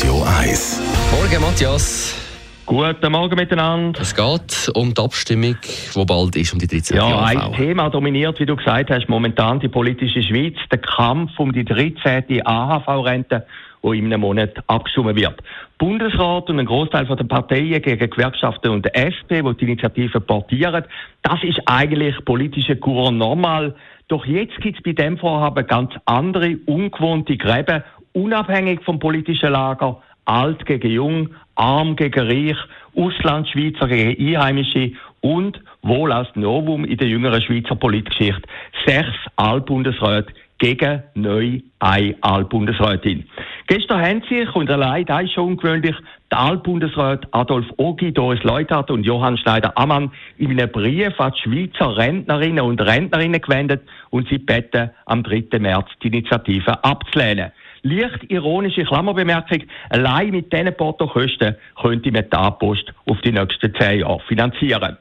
Radio 1. Morgen, Matthias. Guten Morgen miteinander. Es geht um die Abstimmung, die bald ist, um die 13. Ja, AHV. ein Thema dominiert, wie du gesagt hast, momentan die politische Schweiz, der Kampf um die 13. AHV-Rente, die in einem Monat abgestimmt wird. Bundesrat und ein Großteil der Parteien gegen Gewerkschaften und der SP, die die Initiative portieren, das ist eigentlich politische Kur normal. Doch jetzt gibt es bei dem Vorhaben ganz andere, ungewohnte Gräben, unabhängig vom politischen Lager, alt gegen jung, arm gegen reich, Auslandschweizer gegen Einheimische und wohl als Novum in der jüngeren Schweizer Politgeschichte sechs Altbundesräte gegen neu eine Altbundesrätin. Gestern haben sich, und allein das ist schon ungewöhnlich, die Altbundesräte Adolf Ogi, Doris Leuthard und Johann Schneider-Ammann in einem Brief an die Schweizer Rentnerinnen und Rentnerinnen gewendet und sie beten, am 3. März die Initiative abzulehnen. Leicht ironische Klammerbemerkung, allein mit diesen Portokosten könnte man die A-Post auf die nächsten zehn Jahre finanzieren.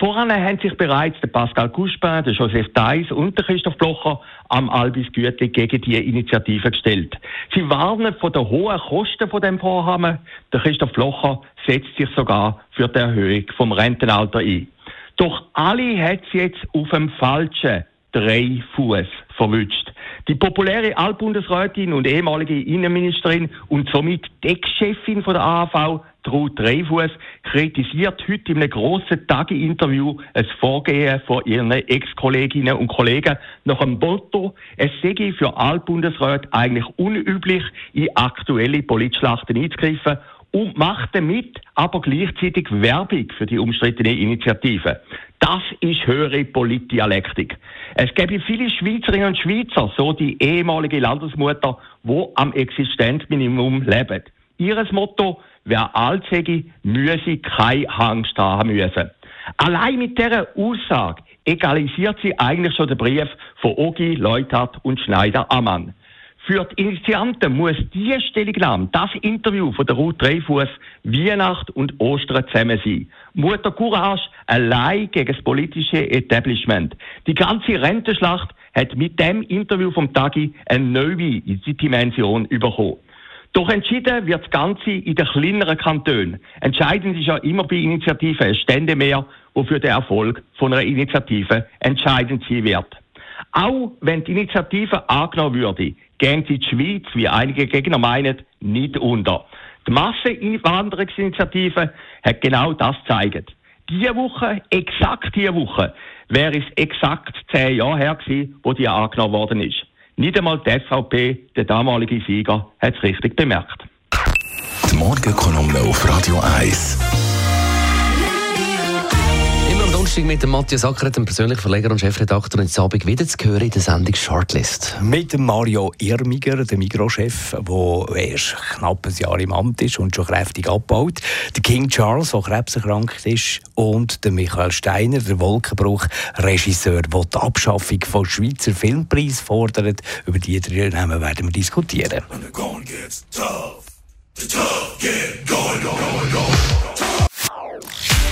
Voran haben sich bereits der Pascal Couspin, der Joseph Theiss und der Christoph Blocher am Albis Gütli gegen die Initiative gestellt. Sie warnen von den hohen Kosten von dem Vorhaben. Der Christoph Blocher setzt sich sogar für die Erhöhung vom Rentenalter ein. Doch alle hat sie jetzt auf dem falschen drei Fuß verwünscht. Die populäre Altbundesrätin und ehemalige Innenministerin und somit Deckchefin von der AHV, Ruth Dreifuss, kritisiert heute in einem grossen Tagi-Interview ein Vorgehen von ihren Ex-Kolleginnen und Kollegen nach dem Motto, es sei für Altbundesräte eigentlich unüblich, in aktuelle Politschlachten einzugreifen und macht damit aber gleichzeitig Werbung für die umstrittene Initiative. Das ist höhere Politdialektik. Es gäbe viele Schweizerinnen und Schweizer, so die ehemalige Landesmutter, wo am Existenzminimum leben. Ihres Motto, wer alt sei, müsse keine Angst haben müssen. Allein mit dieser Aussage egalisiert sie eigentlich schon den Brief von Ogi, Leuthard und Schneider-Ammann. Für die Initianten muss diese Stellungnahme, das Interview von der Ruth Dreifuss, Weihnacht und Ostern zusammen sein. Mutter Courage allein gegen das politische Etablishment. Die ganze Rentenschlacht hat mit dem Interview vom Tagi eine neue Dimension bekommen. Doch entschieden wird das Ganze in den kleineren Kantonen. Entscheidend ist ja immer bei Initiativen ein Ständemehr, wo für den Erfolg von einer Initiative entscheidend sein wird. Auch wenn die Initiative angenommen würde, gehen sie die Schweiz, wie einige Gegner meinen, nicht unter. Die Masseneinwanderungsinitiative hat genau das gezeigt. Diese Woche, exakt diese Woche, wäre es exakt zehn Jahre her gewesen, wo die angenommen worden ist. Nicht einmal die SVP, der damalige Sieger, hat es richtig bemerkt. Die Morgenkolumne auf Radio 1. Donnerstag mit dem Matthias Ackert, dem persönlichen Verleger und Chefredakteur, und jetzt Abend wieder zu hören in der Sendung Shortlist. Mit dem Mario Irmiger, dem Migros-Chef, der erst knapp ein Jahr im Amt ist und schon kräftig abbaut. Der King Charles, der krebserkrankt ist. Und der Michael Steiner, der Wolkenbruch-Regisseur, der die Abschaffung von Schweizer Filmpreis fordert. Über die drei Namen werden wir diskutieren.